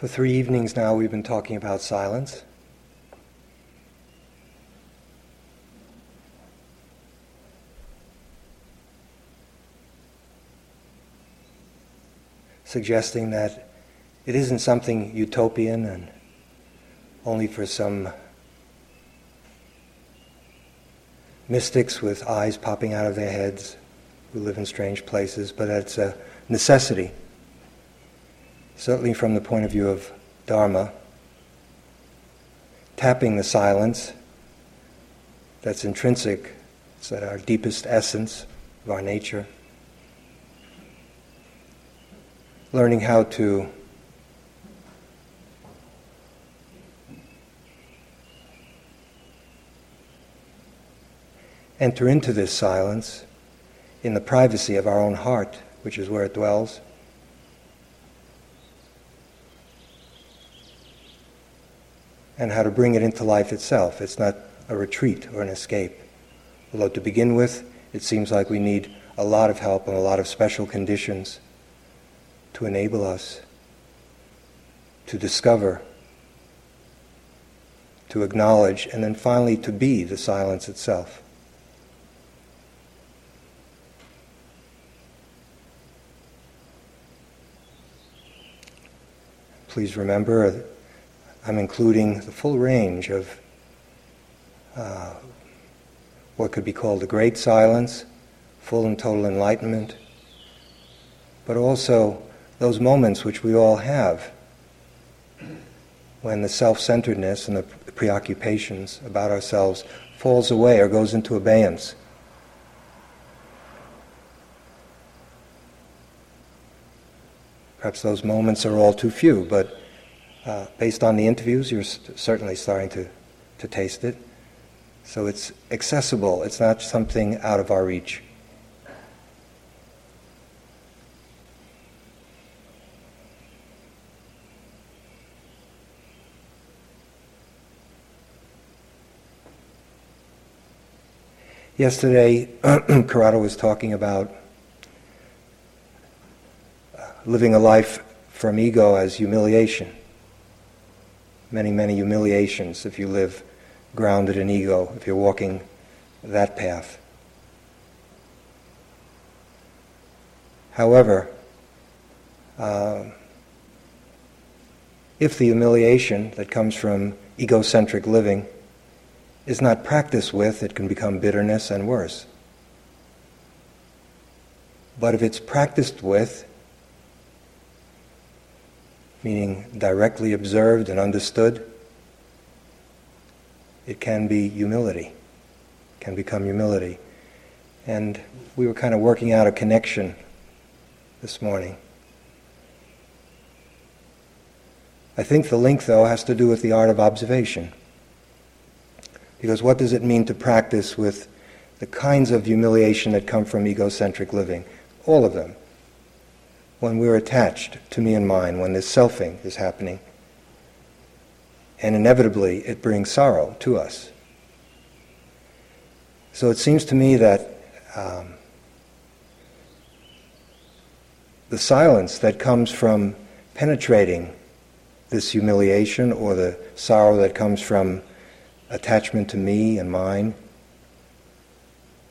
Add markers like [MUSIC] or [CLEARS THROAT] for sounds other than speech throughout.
For three evenings now, we've been talking about silence. Suggesting that it isn't something utopian and only for some mystics with eyes popping out of their heads who live in strange places, but it's a necessity certainly from the point of view of Dharma, tapping the silence that's intrinsic, it's at our deepest essence of our nature. Learning how to enter into this silence in the privacy of our own heart, which is where it dwells. And how to bring it into life itself. It's not a retreat or an escape. Although to begin with, it seems like we need a lot of help and a lot of special conditions to enable us to discover, to acknowledge, and then finally to be the silence itself. Please remember I'm including the full range of uh, what could be called the great silence, full and total enlightenment, but also those moments which we all have when the self-centeredness and the preoccupations about ourselves falls away or goes into abeyance. Perhaps those moments are all too few, but uh, based on the interviews, you're st- certainly starting to, to taste it. So it's accessible, it's not something out of our reach. Yesterday, [CLEARS THROAT] Corrado was talking about uh, living a life from ego as humiliation many, many humiliations if you live grounded in ego, if you're walking that path. However, uh, if the humiliation that comes from egocentric living is not practiced with, it can become bitterness and worse. But if it's practiced with, meaning directly observed and understood, it can be humility, can become humility. And we were kind of working out a connection this morning. I think the link, though, has to do with the art of observation. Because what does it mean to practice with the kinds of humiliation that come from egocentric living? All of them when we're attached to me and mine, when this selfing is happening. And inevitably, it brings sorrow to us. So it seems to me that um, the silence that comes from penetrating this humiliation or the sorrow that comes from attachment to me and mine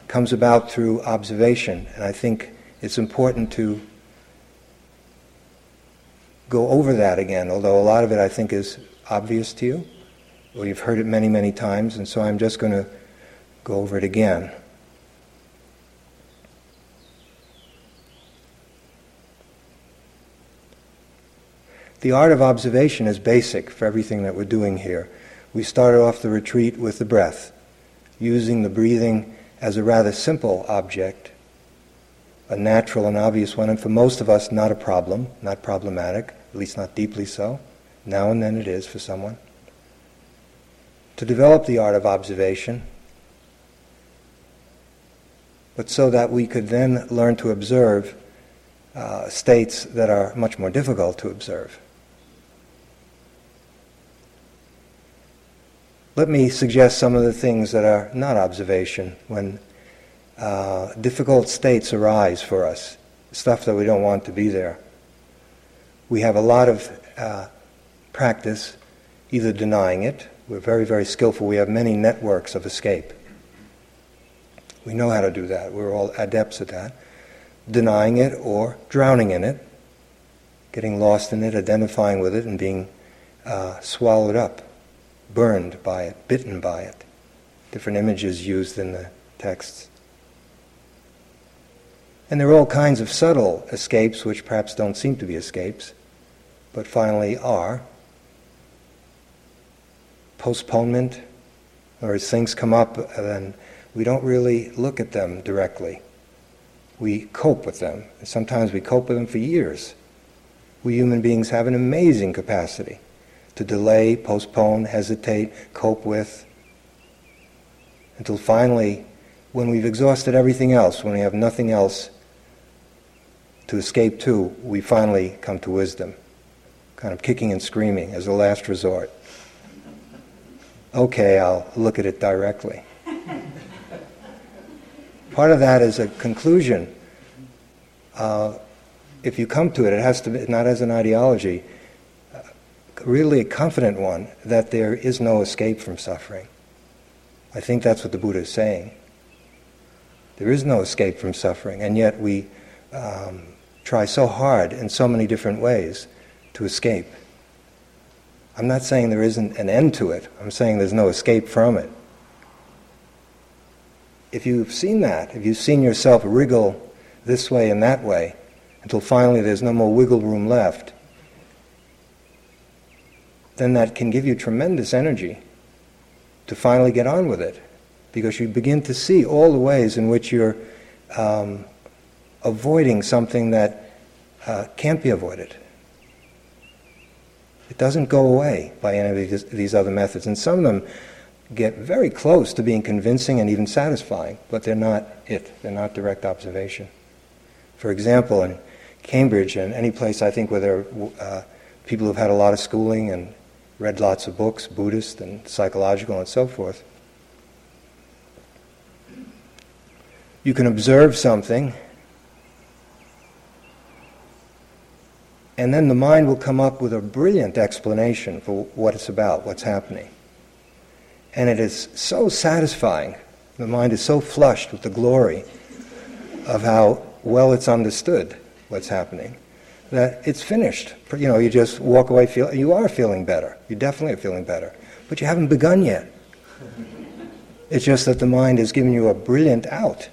comes about through observation. And I think it's important to go over that again, although a lot of it I think is obvious to you, or you've heard it many, many times, and so I'm just going to go over it again. The art of observation is basic for everything that we're doing here. We started off the retreat with the breath, using the breathing as a rather simple object, a natural and obvious one, and for most of us, not a problem, not problematic at least not deeply so. Now and then it is for someone. To develop the art of observation, but so that we could then learn to observe uh, states that are much more difficult to observe. Let me suggest some of the things that are not observation when uh, difficult states arise for us, stuff that we don't want to be there we have a lot of uh, practice either denying it, we're very, very skillful, we have many networks of escape. We know how to do that, we're all adepts at that. Denying it or drowning in it, getting lost in it, identifying with it, and being uh, swallowed up, burned by it, bitten by it. Different images used in the texts. And there are all kinds of subtle escapes which perhaps don't seem to be escapes, but finally are. Postponement, or as things come up, then we don't really look at them directly. We cope with them. Sometimes we cope with them for years. We human beings have an amazing capacity to delay, postpone, hesitate, cope with, until finally, when we've exhausted everything else, when we have nothing else to escape to, we finally come to wisdom, kind of kicking and screaming as a last resort. Okay, I'll look at it directly. [LAUGHS] Part of that is a conclusion. Uh, if you come to it, it has to be not as an ideology, uh, really a confident one that there is no escape from suffering. I think that's what the Buddha is saying. There is no escape from suffering, and yet we um, try so hard in so many different ways to escape. I'm not saying there isn't an end to it, I'm saying there's no escape from it. If you've seen that, if you've seen yourself wriggle this way and that way, until finally there's no more wiggle room left, then that can give you tremendous energy to finally get on with it because you begin to see all the ways in which you're um, avoiding something that uh, can't be avoided. It doesn't go away by any of these, other methods. And some of them get very close to being convincing and even satisfying, but they're not it. They're not direct observation. For example, in Cambridge and any place I think where there are uh, people who've had a lot of schooling and read lots of books, Buddhist and psychological and so forth, you can observe something And then the mind will come up with a brilliant explanation for what it's about, what's happening. And it is so satisfying. The mind is so flushed with the glory of how well it's understood what's happening that it's finished. You know, you just walk away feel you are feeling better. You definitely are feeling better, but you haven't begun yet. It's just that the mind is giving you a brilliant out.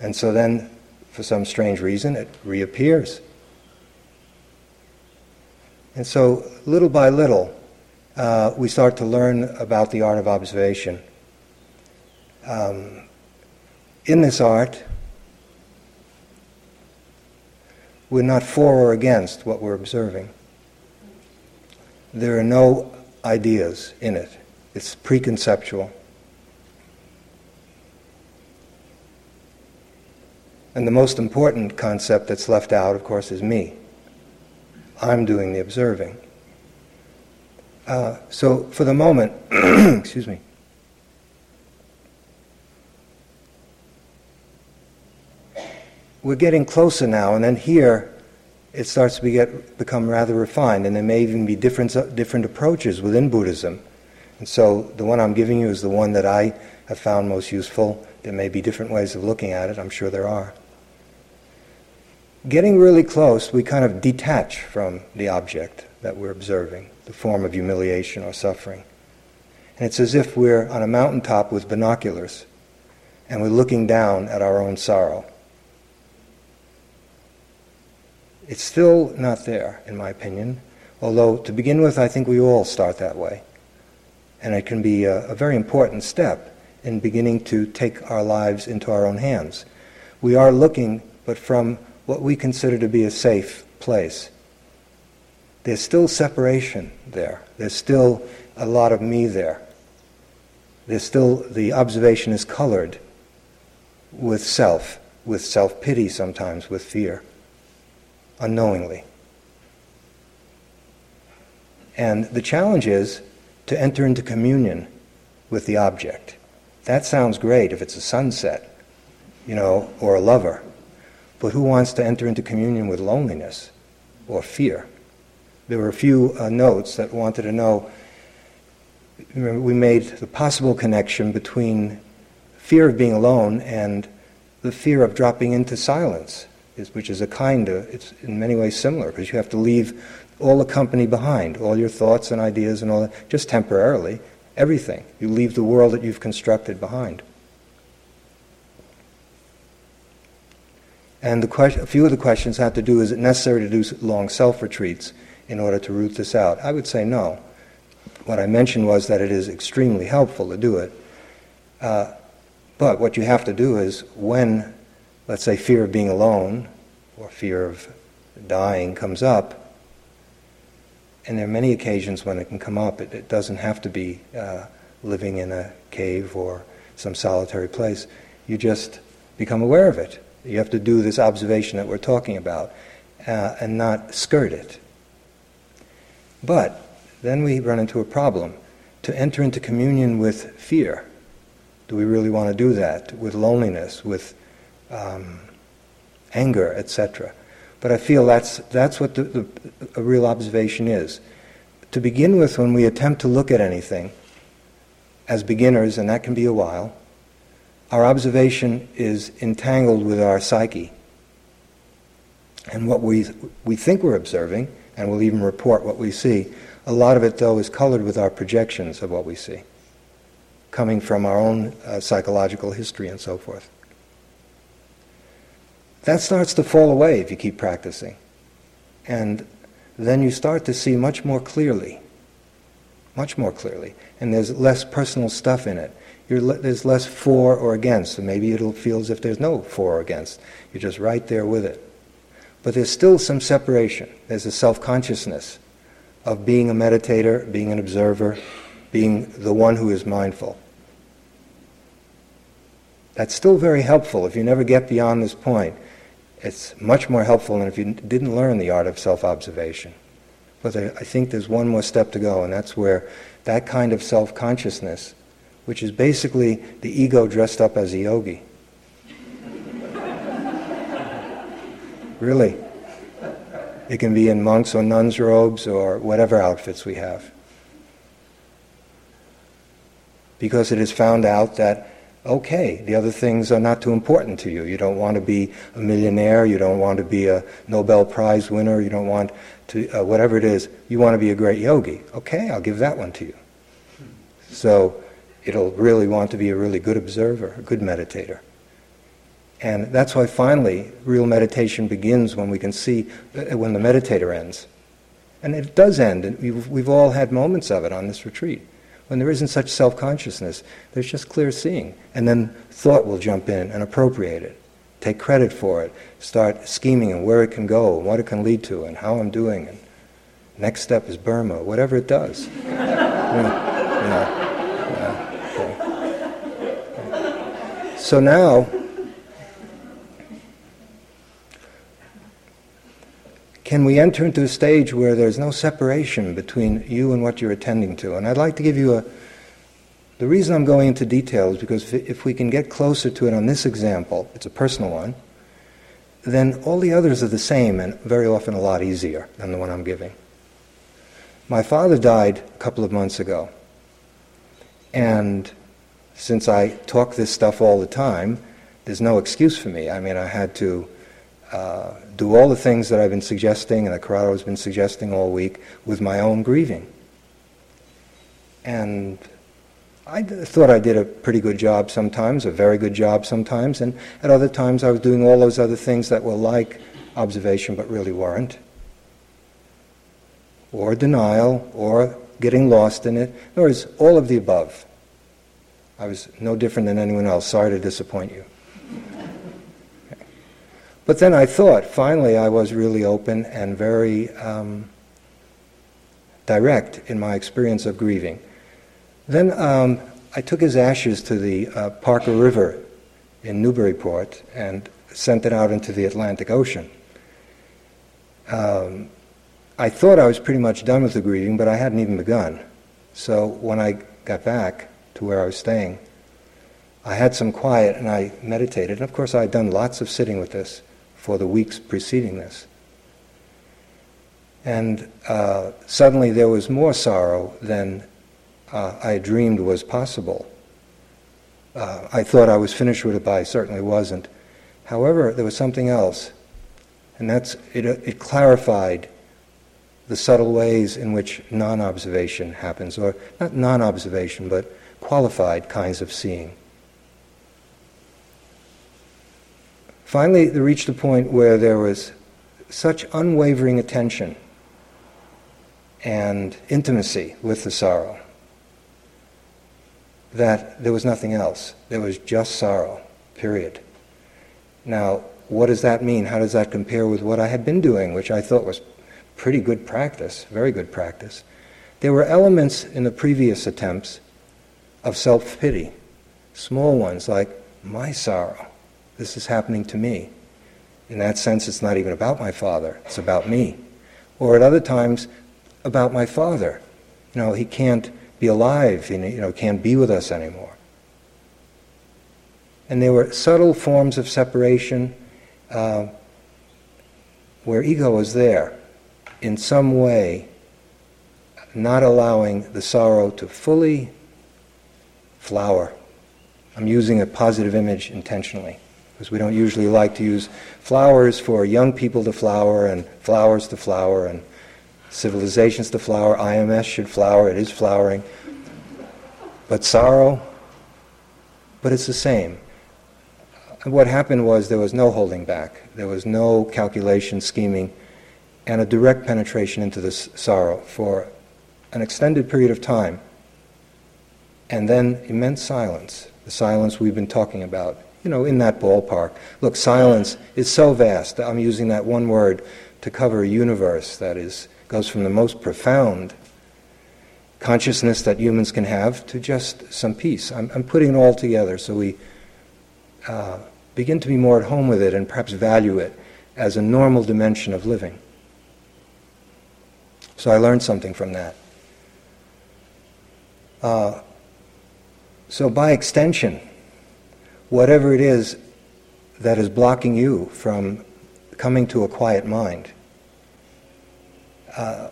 And so then, for some strange reason, it reappears. And so, little by little, uh, we start to learn about the art of observation. Um, in this art, we're not for or against what we're observing. There are no ideas in it, it's preconceptual. And the most important concept that's left out, of course, is me. I'm doing the observing. Uh, so, for the moment, [CLEARS THROAT] excuse me. We're getting closer now, and then here it starts to be get, become rather refined, and there may even be different, different approaches within Buddhism. And so, the one I'm giving you is the one that I have found most useful. There may be different ways of looking at it, I'm sure there are getting really close, we kind of detach from the object that we're observing, the form of humiliation or suffering. And it's as if we're on a mountaintop with binoculars and we're looking down at our own sorrow. It's still not there, in my opinion, although to begin with, I think we all start that way. And it can be a, a very important step in beginning to take our lives into our own hands. We are looking, but from what we consider to be a safe place. There's still separation there. There's still a lot of me there. There's still, the observation is colored with self, with self pity sometimes, with fear, unknowingly. And the challenge is to enter into communion with the object. That sounds great if it's a sunset, you know, or a lover. But who wants to enter into communion with loneliness or fear there were a few uh, notes that wanted to know. Remember, we made the possible connection between fear of being alone and the fear of dropping into silence, which is a kind of, it's in many ways similar, because you have to leave all the company behind, all your thoughts and ideas and all that, just temporarily, everything. You leave the world that you've constructed behind. And question, a few of the questions have to do is it necessary to do long self retreats in order to root this out? I would say no. What I mentioned was that it is extremely helpful to do it. Uh, but what you have to do is when, let's say, fear of being alone or fear of dying comes up, and there are many occasions when it can come up, it, it doesn't have to be uh, living in a cave or some solitary place. You just become aware of it. You have to do this observation that we're talking about uh, and not skirt it. But then we run into a problem. To enter into communion with fear, do we really want to do that? With loneliness, with um, anger, etc. But I feel that's, that's what the, the, a real observation is. To begin with, when we attempt to look at anything, as beginners, and that can be a while, our observation is entangled with our psyche. And what we, we think we're observing, and we'll even report what we see, a lot of it, though, is colored with our projections of what we see, coming from our own uh, psychological history and so forth. That starts to fall away if you keep practicing. And then you start to see much more clearly, much more clearly. And there's less personal stuff in it le- there's less for or against. So maybe it'll feel as if there's no for or against. You're just right there with it. But there's still some separation. There's a self consciousness of being a meditator, being an observer, being the one who is mindful. That's still very helpful if you never get beyond this point. It's much more helpful than if you didn't learn the art of self observation. But I think there's one more step to go, and that's where that kind of self consciousness which is basically the ego dressed up as a yogi. really. It can be in monks or nuns' robes or whatever outfits we have. Because it is found out that, okay, the other things are not too important to you. You don't want to be a millionaire, you don't want to be a Nobel Prize winner, you don't want to, uh, whatever it is, you want to be a great yogi. Okay, I'll give that one to you. So, it'll really want to be a really good observer, a good meditator. And that's why finally real meditation begins when we can see, uh, when the meditator ends. And it does end, and we've, we've all had moments of it on this retreat. When there isn't such self consciousness, there's just clear seeing. And then thought will jump in and appropriate it, take credit for it, start scheming and where it can go, and what it can lead to, and how I'm doing. And next step is Burma, whatever it does. [LAUGHS] you know, So now, can we enter into a stage where there's no separation between you and what you're attending to? And I'd like to give you a. The reason I'm going into detail is because if we can get closer to it on this example, it's a personal one, then all the others are the same and very often a lot easier than the one I'm giving. My father died a couple of months ago. And since I talk this stuff all the time, there's no excuse for me. I mean, I had to uh, do all the things that I've been suggesting and that Corrado has been suggesting all week with my own grieving. And I thought I did a pretty good job sometimes, a very good job sometimes, and at other times I was doing all those other things that were like observation but really weren't. Or denial, or getting lost in it. In other words, all of the above. I was no different than anyone else. Sorry to disappoint you. But then I thought, finally, I was really open and very um, direct in my experience of grieving. Then um, I took his ashes to the uh, Parker River in Newburyport and sent it out into the Atlantic Ocean. Um, I thought I was pretty much done with the grieving, but I hadn't even begun. So when I got back, to where I was staying, I had some quiet and I meditated. And of course, I had done lots of sitting with this for the weeks preceding this. And uh, suddenly there was more sorrow than uh, I dreamed was possible. Uh, I thought I was finished with it, but I certainly wasn't. However, there was something else, and that's it, it clarified the subtle ways in which non observation happens, or not non observation, but qualified kinds of seeing. Finally, they reached a point where there was such unwavering attention and intimacy with the sorrow that there was nothing else. There was just sorrow, period. Now, what does that mean? How does that compare with what I had been doing, which I thought was pretty good practice, very good practice? There were elements in the previous attempts of self pity, small ones like my sorrow. This is happening to me. In that sense, it's not even about my father, it's about me. Or at other times, about my father. You know, he can't be alive, he you know, can't be with us anymore. And there were subtle forms of separation uh, where ego was there in some way, not allowing the sorrow to fully flower. I'm using a positive image intentionally because we don't usually like to use flowers for young people to flower and flowers to flower and civilizations to flower. IMS should flower, it is flowering. But sorrow, but it's the same. What happened was there was no holding back, there was no calculation, scheming, and a direct penetration into this sorrow for an extended period of time. And then immense silence, the silence we've been talking about, you know, in that ballpark. Look, silence is so vast. I'm using that one word to cover a universe that is goes from the most profound consciousness that humans can have to just some peace. I'm, I'm putting it all together so we uh, begin to be more at home with it and perhaps value it as a normal dimension of living. So I learned something from that. Uh, so, by extension, whatever it is that is blocking you from coming to a quiet mind, uh,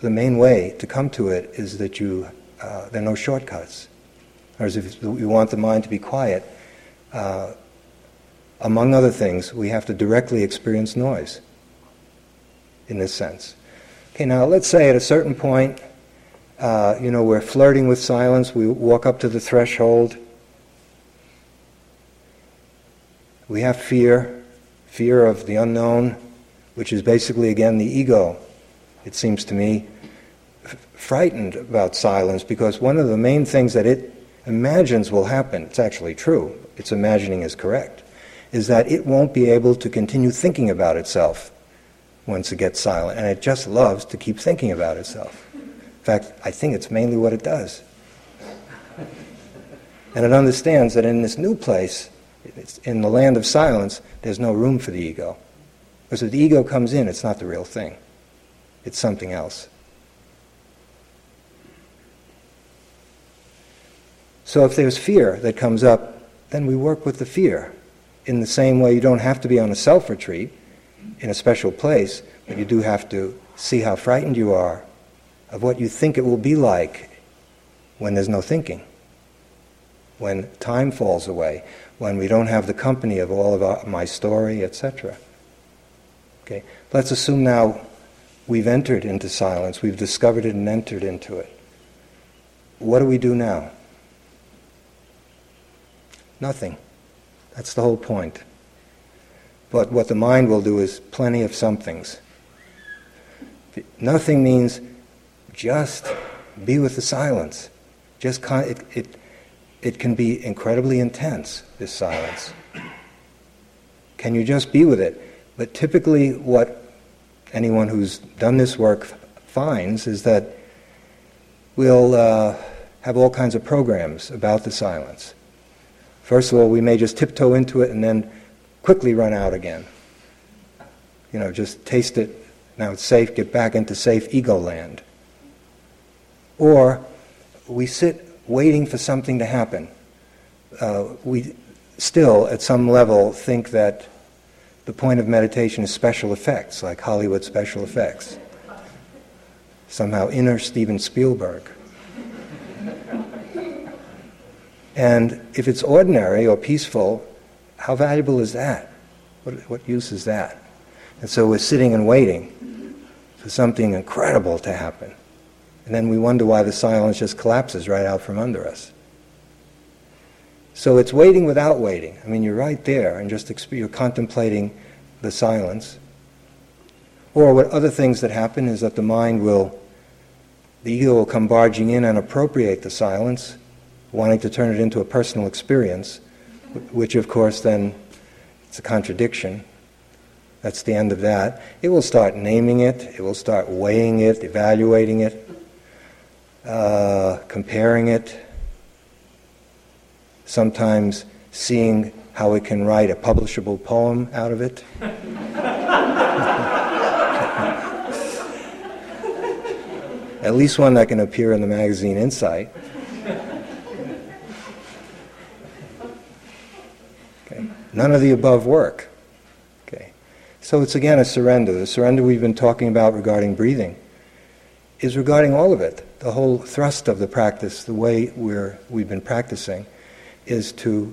the main way to come to it is that you, uh, there are no shortcuts. Whereas if you want the mind to be quiet, uh, among other things, we have to directly experience noise in this sense. Okay, now let's say at a certain point, uh, you know, we're flirting with silence, we walk up to the threshold, we have fear, fear of the unknown, which is basically, again, the ego it seems to me, f- frightened about silence because one of the main things that it imagines will happen, it's actually true, its imagining is correct, is that it won't be able to continue thinking about itself once it gets silent. And it just loves to keep thinking about itself. In fact, I think it's mainly what it does. And it understands that in this new place, in the land of silence, there's no room for the ego. Because if the ego comes in, it's not the real thing it's something else. So if there's fear that comes up, then we work with the fear. In the same way, you don't have to be on a self retreat in a special place, but you do have to see how frightened you are of what you think it will be like when there's no thinking, when time falls away, when we don't have the company of all of our, my story, etc. Okay, let's assume now We've entered into silence, we've discovered it and entered into it. What do we do now? Nothing. That's the whole point. But what the mind will do is plenty of somethings. Nothing means just be with the silence. Just con- it, it, it can be incredibly intense, this silence. Can you just be with it? But typically, what anyone who's done this work finds is that we'll uh, have all kinds of programs about the silence. First of all, we may just tiptoe into it and then quickly run out again. You know, just taste it, now it's safe, get back into safe ego land. Or we sit waiting for something to happen. Uh, we still, at some level, think that the point of meditation is special effects, like Hollywood special effects. Somehow inner Steven Spielberg. and if it's ordinary or peaceful, how valuable is that? What, what use is that? And so we're sitting and waiting for something incredible to happen. And then we wonder why the silence just collapses right out from under us. So it's waiting without waiting. I mean, you're right there and just exp- you're contemplating the silence. Or what other things that happen is that the mind will, the ego will come barging in and appropriate the silence, wanting to turn it into a personal experience, which of course then it's a contradiction. That's the end of that. It will start naming it, it will start weighing it, evaluating it, uh, comparing it, sometimes seeing how it can write a publishable poem out of it. [LAUGHS] At least one that can appear in the magazine Insight. Okay. None of the above work. Okay. So it's again a surrender. The surrender we've been talking about regarding breathing is regarding all of it. The whole thrust of the practice, the way we're, we've been practicing, is to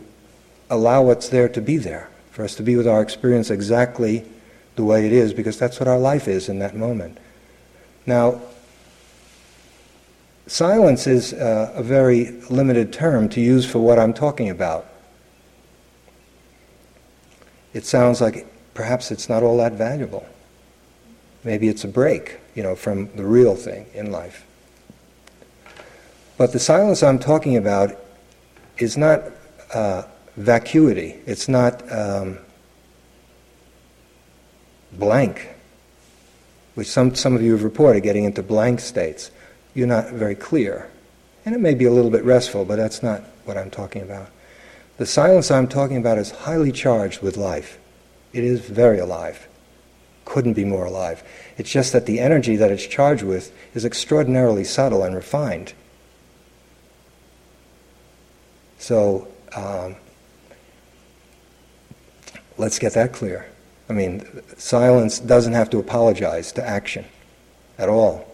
allow what's there to be there, for us to be with our experience exactly the way it is, because that's what our life is in that moment. Now, silence is uh, a very limited term to use for what I'm talking about. It sounds like perhaps it's not all that valuable. Maybe it's a break, you know, from the real thing in life. But the silence I'm talking about is not uh, vacuity. It's not um, blank, which some, some of you have reported, getting into blank states. You're not very clear. And it may be a little bit restful, but that's not what I'm talking about. The silence I'm talking about is highly charged with life. It is very alive. Couldn't be more alive. It's just that the energy that it's charged with is extraordinarily subtle and refined. So um, let's get that clear. I mean, silence doesn't have to apologize to action at all.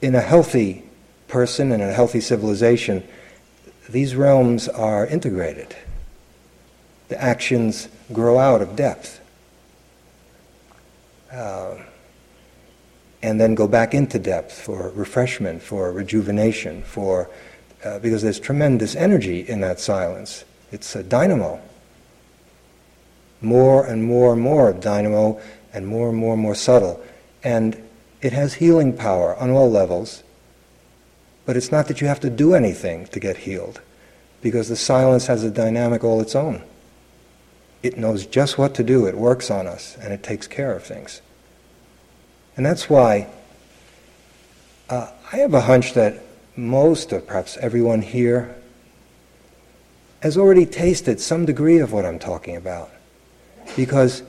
In a healthy person and a healthy civilization, these realms are integrated. The actions grow out of depth. Uh, and then go back into depth for refreshment, for rejuvenation, for uh, because there's tremendous energy in that silence. It's a dynamo. More and more and more dynamo, and more and more and more subtle. And it has healing power on all levels. But it's not that you have to do anything to get healed, because the silence has a dynamic all its own. It knows just what to do, it works on us, and it takes care of things. And that's why uh, I have a hunch that most, or perhaps everyone here, has already tasted some degree of what I'm talking about. Because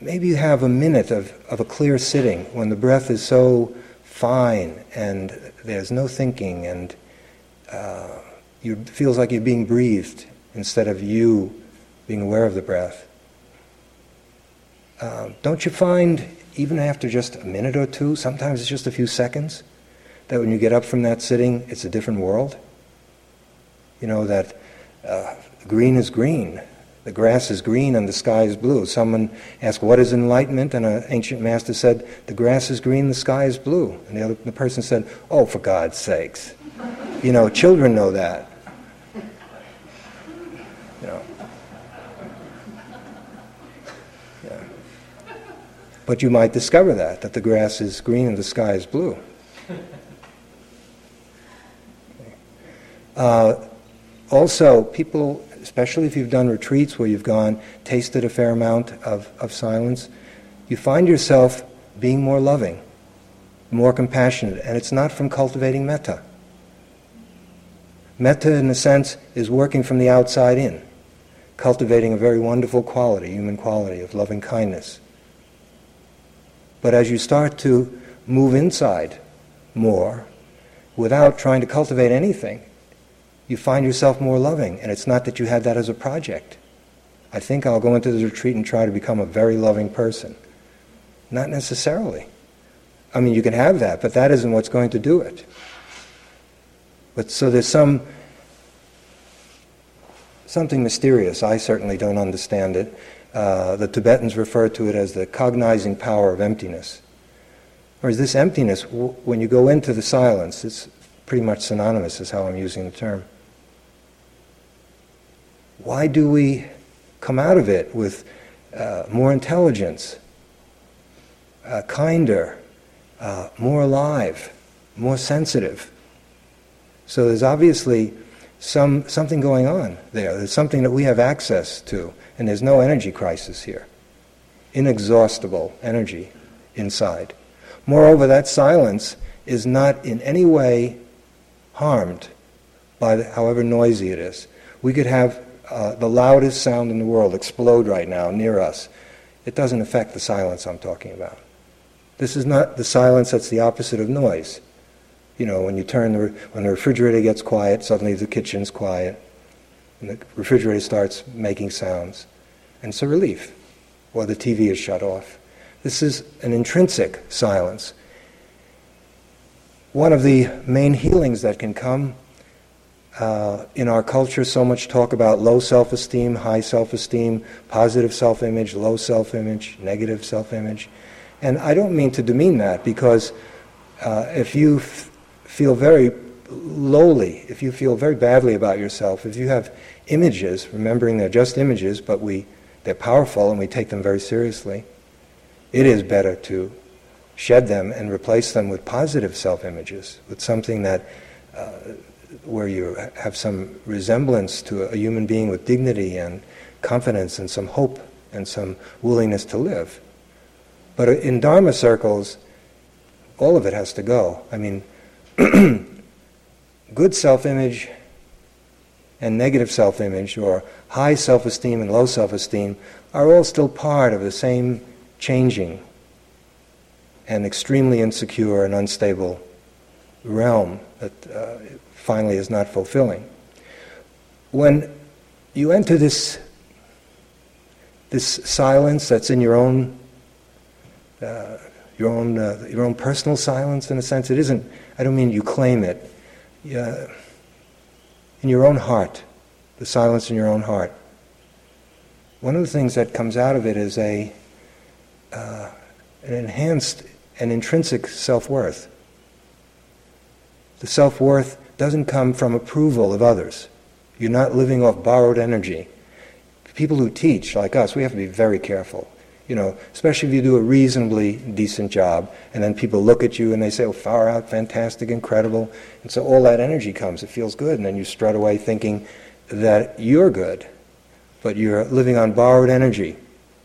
maybe you have a minute of, of a clear sitting when the breath is so fine and there's no thinking and uh, it feels like you're being breathed instead of you being aware of the breath. Uh, don't you find, even after just a minute or two, sometimes it's just a few seconds, that when you get up from that sitting, it's a different world? You know, that uh, green is green, the grass is green, and the sky is blue. Someone asked, What is enlightenment? And an ancient master said, The grass is green, the sky is blue. And the, other, the person said, Oh, for God's sakes. You know, children know that. You know. But you might discover that, that the grass is green and the sky is blue. [LAUGHS] Uh, also, people, especially if you've done retreats where you've gone, tasted a fair amount of, of silence, you find yourself being more loving, more compassionate, and it's not from cultivating metta. Metta, in a sense, is working from the outside in, cultivating a very wonderful quality, human quality of loving kindness. But as you start to move inside more, without trying to cultivate anything, you find yourself more loving. And it's not that you had that as a project. I think I'll go into the retreat and try to become a very loving person. Not necessarily. I mean, you can have that, but that isn't what's going to do it. But so there's some something mysterious. I certainly don't understand it. Uh, the Tibetans refer to it as the cognizing power of emptiness. Or is this emptiness, w- when you go into the silence, it's pretty much synonymous, is how I'm using the term. Why do we come out of it with uh, more intelligence, uh, kinder, uh, more alive, more sensitive? So there's obviously some, something going on there. There's something that we have access to, and there's no energy crisis here. Inexhaustible energy inside. Moreover, that silence is not in any way harmed by the, however noisy it is. We could have uh, the loudest sound in the world explode right now near us. It doesn't affect the silence I'm talking about. This is not the silence that's the opposite of noise. You know, when you turn the, when the refrigerator gets quiet, suddenly the kitchen's quiet, and the refrigerator starts making sounds. And it's a relief. Or the TV is shut off. This is an intrinsic silence. One of the main healings that can come uh, in our culture, so much talk about low self esteem, high self esteem, positive self image, low self image, negative self image. And I don't mean to demean that because uh, if you feel very lowly, if you feel very badly about yourself, if you have images, remembering they're just images, but we, they're powerful and we take them very seriously, it is better to shed them and replace them with positive self images, with something that, uh, where you have some resemblance to a human being with dignity and confidence and some hope and some willingness to live. But in Dharma circles, all of it has to go. I mean, [CLEARS THROAT] good self image and negative self image, or high self esteem and low self esteem, are all still part of the same changing and extremely insecure and unstable realm that uh, finally is not fulfilling. When you enter this, this silence that's in your own, uh, your, own, uh, your own personal silence, in a sense, it isn't I don't mean you claim it. Uh, in your own heart, the silence in your own heart. One of the things that comes out of it is a uh, an enhanced and intrinsic self worth. The self worth doesn't come from approval of others. You're not living off borrowed energy. People who teach, like us, we have to be very careful you know, especially if you do a reasonably decent job, and then people look at you and they say, oh, far out, fantastic, incredible. And so all that energy comes. It feels good. And then you strut away thinking that you're good, but you're living on borrowed energy.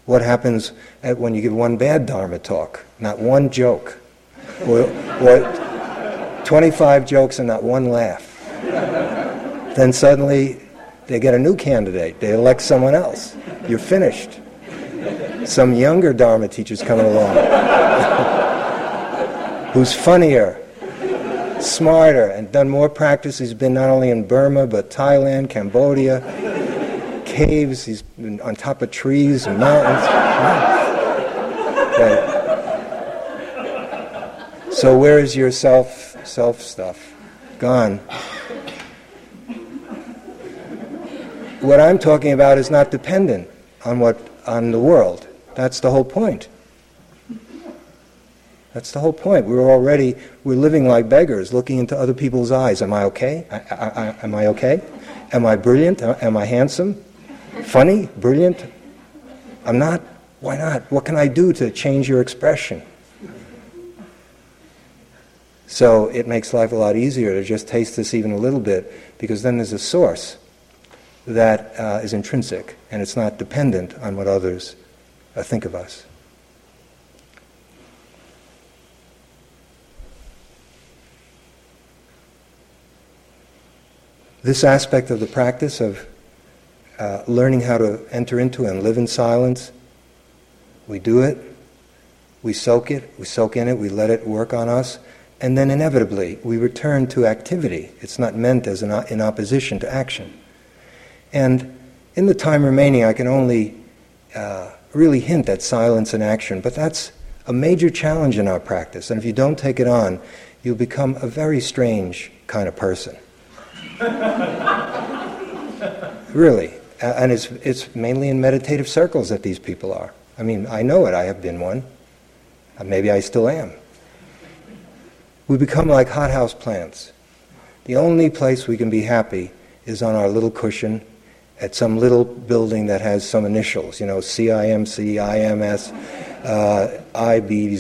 What happens when you give one bad Dharma talk? Not one joke. or, or 25 jokes and not one laugh. then suddenly they get a new candidate. They elect someone else. You're finished some younger Dharma teacher's coming along [LAUGHS] who's funnier, smarter, and done more practice. He's been not only in Burma, but Thailand, Cambodia, caves, he's been on top of trees and mountains. Right. So where is your self self stuff? Gone. What I'm talking about is not dependent on what on the world. That's the whole point. That's the whole point. We're already we're living like beggars, looking into other people's eyes. Am I okay? I, I, I, am I okay? Am I brilliant? Am I handsome? Funny? Brilliant? I'm not. Why not? What can I do to change your expression? So it makes life a lot easier to just taste this even a little bit, because then there's a source that uh, is intrinsic and it's not dependent on what others uh, think of us. This aspect of the practice of uh, learning how to enter into and live in silence, we do it, we soak it, we soak in it, we let it work on us, and then inevitably we return to activity. It's not meant as an, in opposition to action. And in the time remaining, I can only uh, really hint at silence and action, but that's a major challenge in our practice. And if you don't take it on, you'll become a very strange kind of person. [LAUGHS] really. And it's, it's mainly in meditative circles that these people are. I mean, I know it, I have been one. Uh, maybe I still am. We become like hothouse plants. The only place we can be happy is on our little cushion at some little building that has some initials, you know, CIMC, IMS, uh,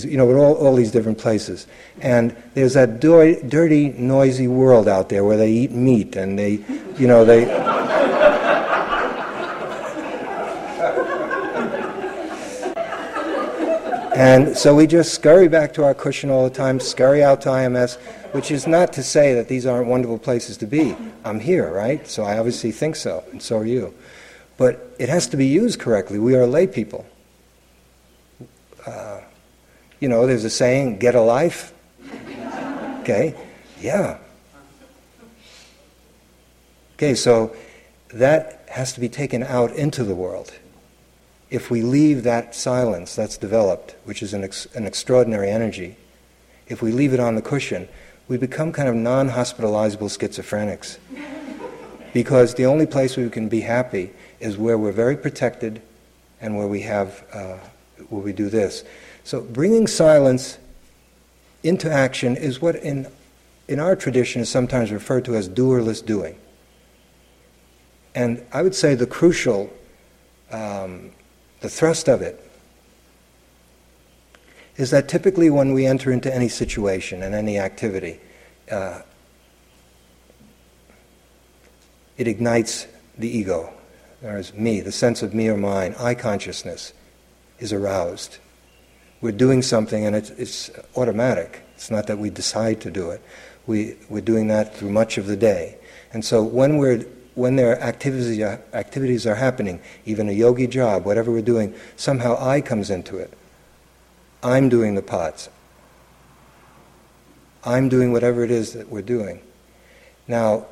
you know, all, all these different places. And there's that do- dirty, noisy world out there where they eat meat and they, you know, they. [LAUGHS] and so we just scurry back to our cushion all the time, scurry out to IMS, which is not to say that these aren't wonderful places to be. I'm here, right? So I obviously think so, and so are you. But it has to be used correctly. We are lay people. Uh, you know, there's a saying, get a life. Okay? Yeah. Okay, so that has to be taken out into the world. If we leave that silence that's developed, which is an, ex- an extraordinary energy, if we leave it on the cushion, we become kind of non hospitalizable schizophrenics. because the only place we can be happy is where we're very protected and where we have, uh, where we do this. So bringing silence into action is what in, in our tradition is sometimes referred to as doerless doing. And I would say the crucial, um, the thrust of it is that typically when we enter into any situation and any activity, uh, it ignites the ego. There's me, the sense of me or mine, I consciousness is aroused. We're doing something and it's, it's automatic. It's not that we decide to do it. We, we're doing that through much of the day. And so when, we're, when there are activities, activities are happening, even a yogi job, whatever we're doing, somehow I comes into it. I'm doing the pots. I'm doing whatever it is that we're doing. Now,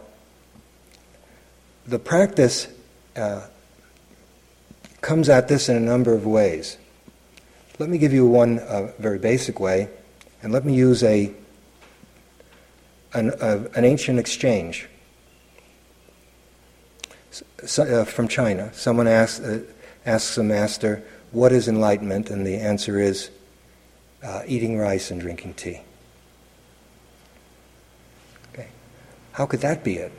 the practice uh, comes at this in a number of ways. Let me give you one uh, very basic way, and let me use a, an, uh, an ancient exchange so, uh, from China. Someone asks, uh, asks a master, What is enlightenment? And the answer is uh, eating rice and drinking tea. Okay. How could that be it?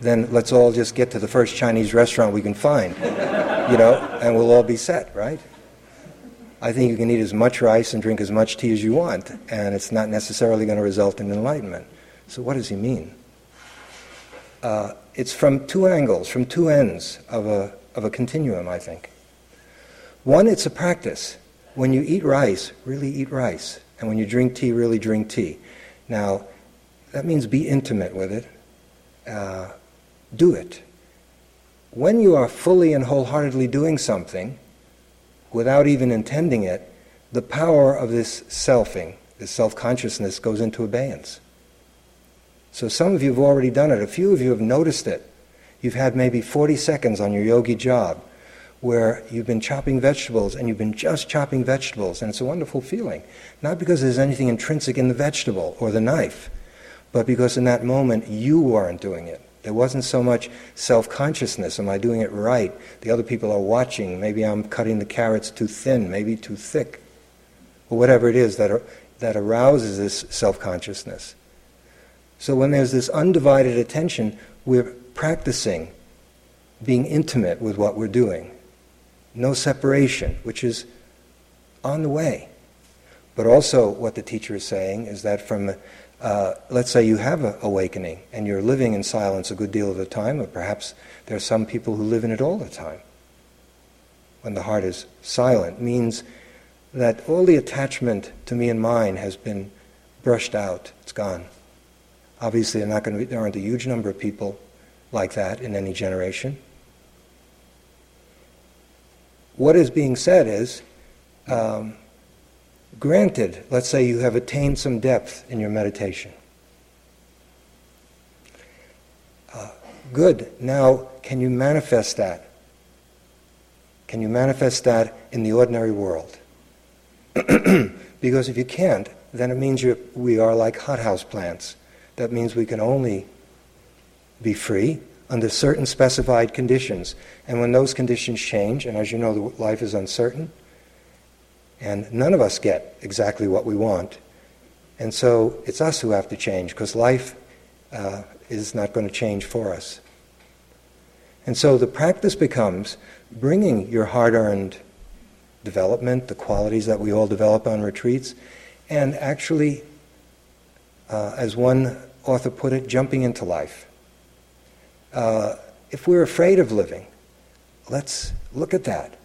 Then let's all just get to the first Chinese restaurant we can find, you know, and we'll all be set, right? I think you can eat as much rice and drink as much tea as you want, and it's not necessarily going to result in enlightenment. So, what does he mean? Uh, it's from two angles, from two ends of a, of a continuum, I think. One, it's a practice when you eat rice, really eat rice. And when you drink tea, really drink tea. Now, that means be intimate with it. Uh, do it. When you are fully and wholeheartedly doing something, without even intending it, the power of this selfing, this self consciousness, goes into abeyance. So some of you have already done it. A few of you have noticed it. You've had maybe 40 seconds on your yogi job where you've been chopping vegetables and you've been just chopping vegetables, and it's a wonderful feeling. Not because there's anything intrinsic in the vegetable or the knife, but because in that moment you weren't doing it. There wasn't so much self consciousness. Am I doing it right? The other people are watching. Maybe I'm cutting the carrots too thin, maybe too thick. Or whatever it is that, that arouses this self consciousness. So when there's this undivided attention, we're practicing being intimate with what we're doing no separation, which is on the way. But also, what the teacher is saying is that from, uh, let's say you have an awakening and you're living in silence a good deal of the time, or perhaps there are some people who live in it all the time. When the heart is silent, means that all the attachment to me and mine has been brushed out, it's gone. Obviously, there aren't a huge number of people like that in any generation what is being said is um, granted, let's say you have attained some depth in your meditation. Uh, good. Now, can you manifest that Can you manifest that in the ordinary world? [CLEARS THROAT] because if you can't, then it means we are like hothouse plants. That means we can only be free under certain specified conditions. And when those conditions change, and as you know, life is uncertain, and none of us get exactly what we want. And so it's us who have to change because life uh, is not going to change for us. And so the practice becomes bringing your hard earned development, the qualities that we all develop on retreats, and actually, uh, as one author put it, jumping into life. Uh, if we're afraid of living, let's look at that.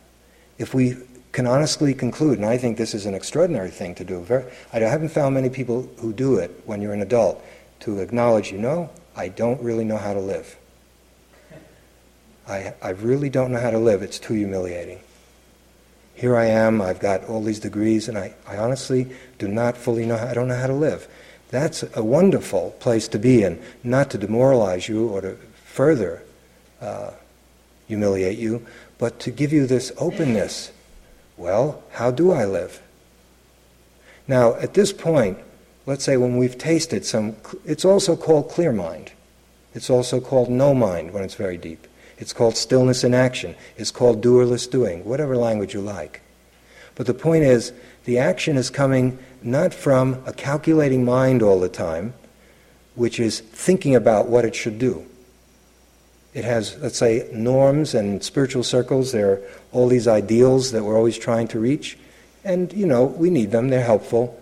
If we can honestly conclude, and I think this is an extraordinary thing to do, very, I haven't found many people who do it when you're an adult, to acknowledge, you know, I don't really know how to live. I, I really don't know how to live. It's too humiliating. Here I am, I've got all these degrees, and I, I honestly do not fully know how, I don't know how to live. That's a wonderful place to be in, not to demoralize you or to further uh, humiliate you, but to give you this openness. Well, how do I live? Now, at this point, let's say when we've tasted some, it's also called clear mind. It's also called no mind when it's very deep. It's called stillness in action. It's called doerless doing, whatever language you like. But the point is, the action is coming not from a calculating mind all the time, which is thinking about what it should do. It has, let's say, norms and spiritual circles. There are all these ideals that we're always trying to reach. And, you know, we need them, they're helpful.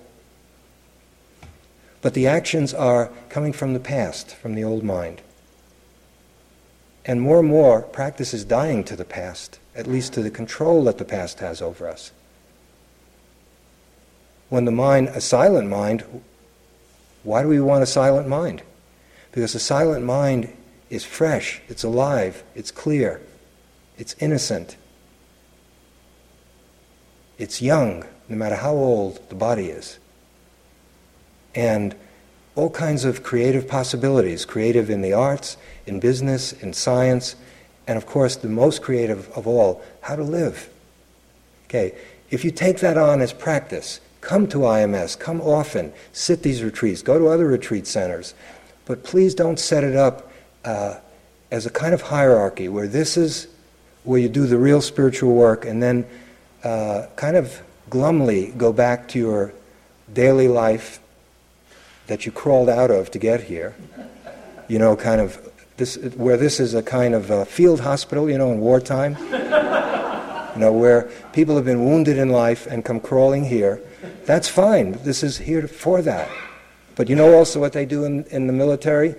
But the actions are coming from the past, from the old mind. And more and more, practice is dying to the past, at least to the control that the past has over us. When the mind, a silent mind, why do we want a silent mind? Because a silent mind is fresh, it's alive, it's clear, it's innocent, it's young, no matter how old the body is. And all kinds of creative possibilities creative in the arts, in business, in science, and of course, the most creative of all, how to live. Okay, if you take that on as practice, come to IMS, come often, sit these retreats, go to other retreat centers, but please don't set it up uh, as a kind of hierarchy where this is where you do the real spiritual work and then uh, kind of glumly go back to your daily life that you crawled out of to get here. You know, kind of this, where this is a kind of a field hospital, you know, in wartime. you know, where people have been wounded in life and come crawling here. That's fine. This is here for that. But you know also what they do in, in the military?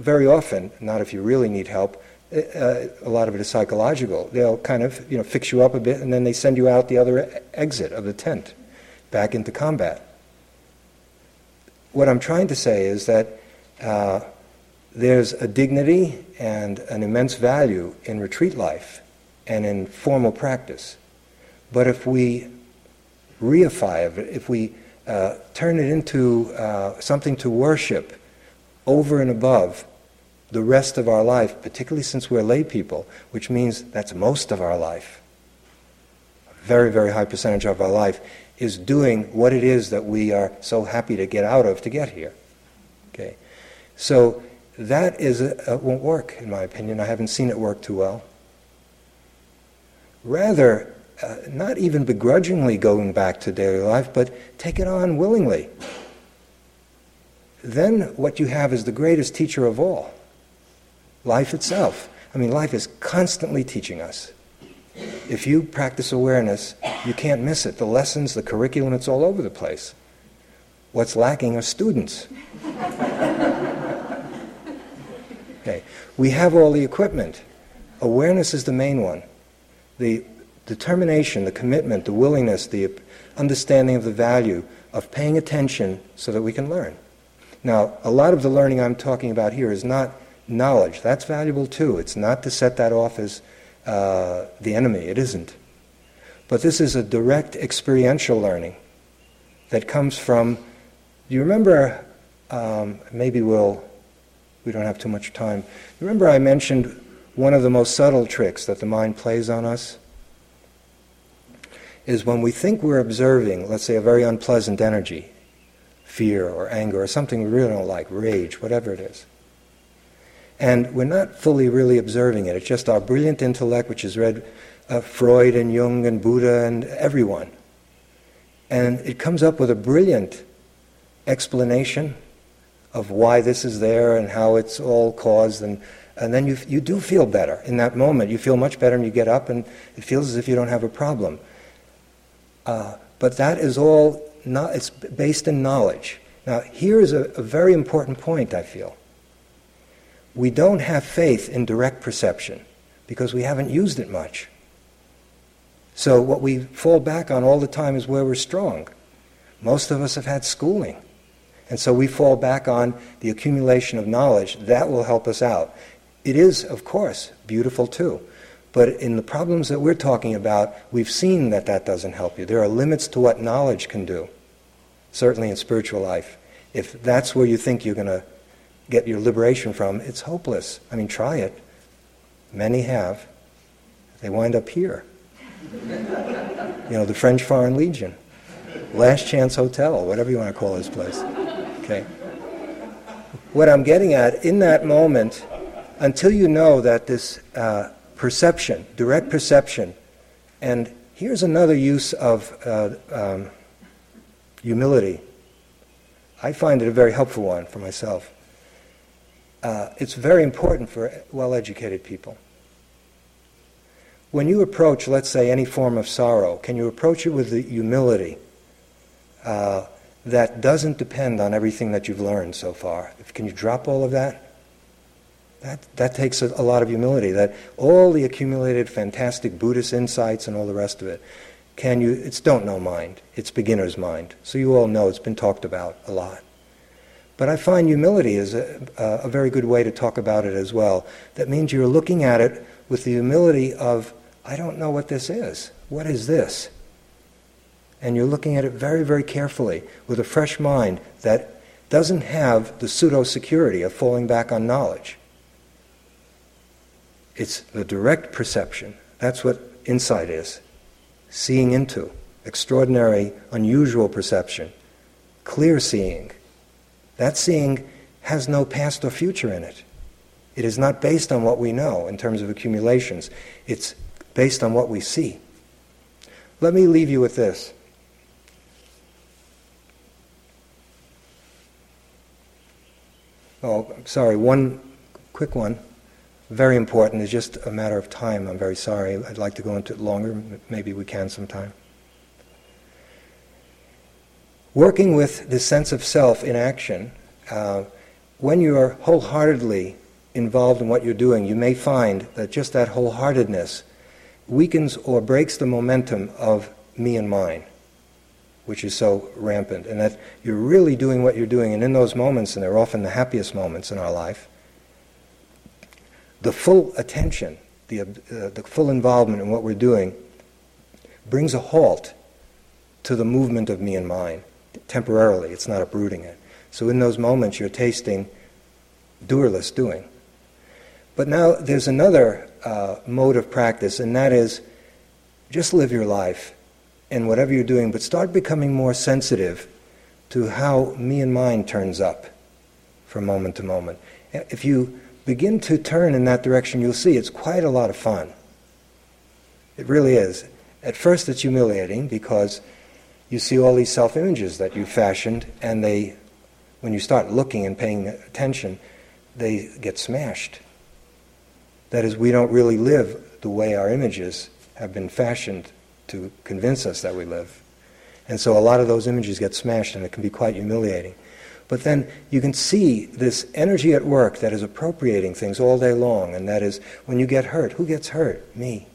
Very often, not if you really need help, uh, a lot of it is psychological. They'll kind of, you know, fix you up a bit and then they send you out the other exit of the tent, back into combat what I'm trying to say is that uh, there's a dignity and an immense value in retreat life and in formal practice. But if we reify it, if we uh, turn it into uh, something to worship over and above the rest of our life, particularly since we're lay people, which means that's most of our life, a very, very high percentage of our life, is doing what it is that we are so happy to get out of to get here. Okay, so that is a, a won't work in my opinion. I haven't seen it work too well. Rather, uh, not even begrudgingly going back to daily life, but take it on willingly. Then what you have is the greatest teacher of all life itself. I mean, life is constantly teaching us. If you practice awareness, you can't miss it. The lessons, the curriculum, it's all over the place. What's lacking are students. [LAUGHS] okay, we have all the equipment. Awareness is the main one. The determination, the commitment, the willingness, the understanding of the value of paying attention so that we can learn. Now, a lot of the learning I'm talking about here is not knowledge. That's valuable too. It's not to set that off as uh, the enemy. It isn't. But this is a direct experiential learning that comes from. Do you remember? Um, maybe we'll. We don't have too much time. Remember, I mentioned one of the most subtle tricks that the mind plays on us. is when we think we're observing, let's say, a very unpleasant energy, fear or anger or something we really don't like, rage, whatever it is. And we're not fully really observing it. It's just our brilliant intellect, which has read uh, Freud and Jung and Buddha and everyone. And it comes up with a brilliant explanation of why this is there and how it's all caused. And, and then you, you do feel better in that moment. You feel much better and you get up and it feels as if you don't have a problem. Uh, but that is all not, it's based in knowledge. Now, here is a, a very important point, I feel. We don't have faith in direct perception because we haven't used it much. So, what we fall back on all the time is where we're strong. Most of us have had schooling. And so we fall back on the accumulation of knowledge. That will help us out. It is, of course, beautiful too. But in the problems that we're talking about, we've seen that that doesn't help you. There are limits to what knowledge can do, certainly in spiritual life. If that's where you think you're going to get your liberation from, it's hopeless. I mean, try it. Many have. They wind up here. you know, the French Foreign Legion, Last Chance Hotel, whatever you want to call this place. Okay? What I'm getting at, in that moment, until you know that this uh, perception, direct perception. And here's another use of uh, um, humility. I find it a very helpful one for myself. Uh, it's very important for well educated people. When you approach, let's say, any form of sorrow, can you approach it with the humility uh, that doesn't depend on everything that you've learned so far? Can you drop all of that? That, that takes a, a lot of humility. That all the accumulated fantastic Buddhist insights and all the rest of it, can you? It's don't know mind. It's beginner's mind. So you all know it's been talked about a lot. But I find humility is a, a, very good way to talk about it as well. That means you're looking at it with the humility of, I don't know what this is. What is this? And you're looking at it very, very carefully with a fresh mind that doesn't have the pseudo security of falling back on knowledge. It's the direct perception. That's what insight is. Seeing into. Extraordinary, unusual perception. Clear seeing. That seeing has no past or future in it. It is not based on what we know in terms of accumulations. It's based on what we see. Let me leave you with this. Oh, sorry, one quick one very important. It's just a matter of time. I'm very sorry. I'd like to go into it longer. Maybe we can sometime. Working with the sense of self in action, uh, when you are wholeheartedly involved in what you're doing, you may find that just that wholeheartedness weakens or breaks the momentum of me and mine, which is so rampant, and that you're really doing what you're doing. And in those moments, and they're often the happiest moments in our life, the full attention, the, uh, the full involvement in what we're doing, brings a halt to the movement of me and mine temporarily. It's not uprooting it. So in those moments, you're tasting doerless doing. But now there's another uh, mode of practice, and that is just live your life and whatever you're doing, but start becoming more sensitive to how me and mine turns up from moment to moment. If you begin to turn in that direction, you'll see it's quite a lot of fun. It really is. At first, it's humiliating because you see all these self images that you fashioned, and they, when you start looking and paying attention, they get smashed. That is, we don't really live the way our images have been fashioned to convince us that we live. And so a lot of those images get smashed, and it can be quite humiliating. But then you can see this energy at work that is appropriating things all day long, and that is when you get hurt, who gets hurt? Me.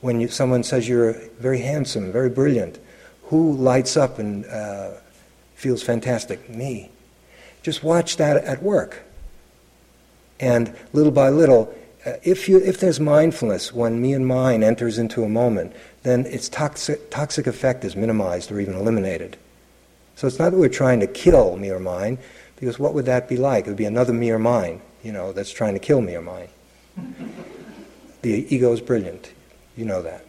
When you, someone says you're very handsome, very brilliant, who lights up and uh, feels fantastic? Me. Just watch that at work. And little by little, uh, if, you, if there's mindfulness when me and mine enters into a moment, then its toxic, toxic effect is minimized or even eliminated. So it's not that we're trying to kill me or mine, because what would that be like? It would be another me or mine, you know, that's trying to kill me or mine. [LAUGHS] the ego is brilliant. You know that.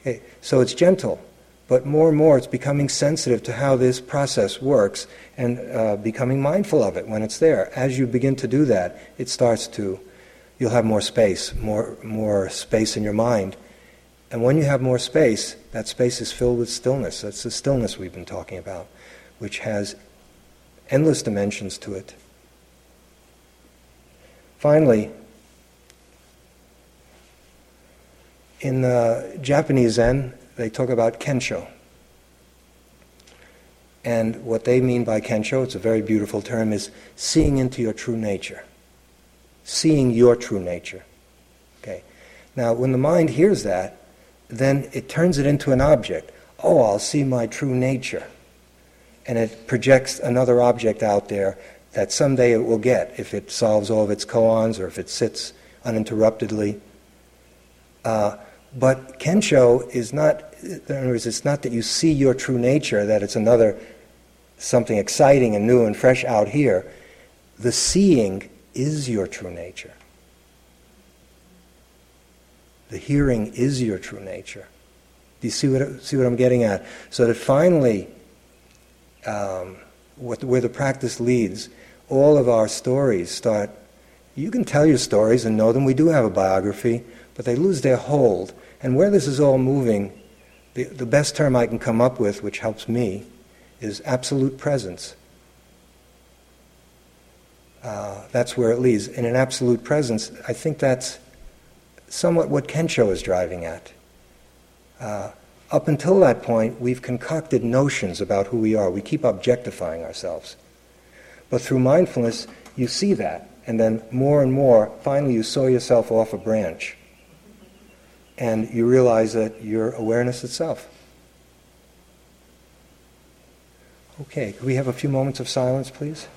Okay, so it's gentle, but more and more it's becoming sensitive to how this process works and uh, becoming mindful of it when it's there. As you begin to do that, it starts to, you'll have more space, more, more space in your mind. And when you have more space, that space is filled with stillness. That's the stillness we've been talking about, which has endless dimensions to it. Finally, in the Japanese Zen, they talk about kensho. And what they mean by kensho, it's a very beautiful term, is seeing into your true nature. Seeing your true nature. Okay. Now, when the mind hears that, then it turns it into an object. Oh, I'll see my true nature. And it projects another object out there that someday it will get if it solves all of its koans or if it sits uninterruptedly. Uh, but Kensho is not, in other words, it's not that you see your true nature, that it's another something exciting and new and fresh out here. The seeing is your true nature. The hearing is your true nature. Do you see what, see what I'm getting at? So that finally, um, what, where the practice leads, all of our stories start. You can tell your stories and know them. We do have a biography, but they lose their hold and where this is all moving, the, the best term I can come up with, which helps me, is absolute presence. Uh, that's where it leads. In an absolute presence, I think that's somewhat what Kensho is driving at. Uh, up until that point, we've concocted notions about who we are. We keep objectifying ourselves. But through mindfulness, you see that. And then more and more, finally, you saw yourself off a branch and you realize that you're awareness itself. Okay, could we have a few moments of silence, please?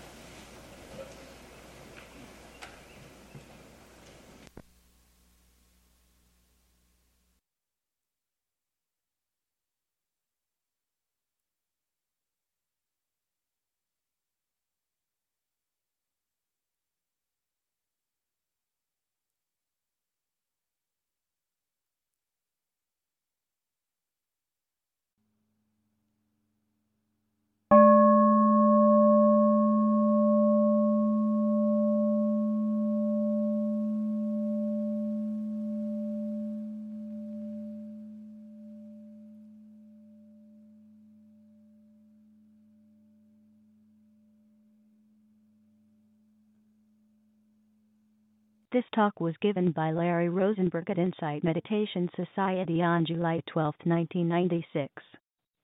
Talk was given by Larry Rosenberg at Insight Meditation Society on July 12, 1996.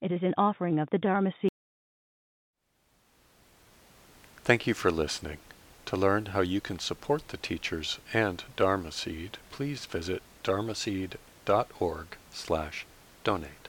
It is an offering of the Dharma Seed. Thank you for listening. To learn how you can support the teachers and Dharma Seed, please visit dharma dharmaseed.org slash donate.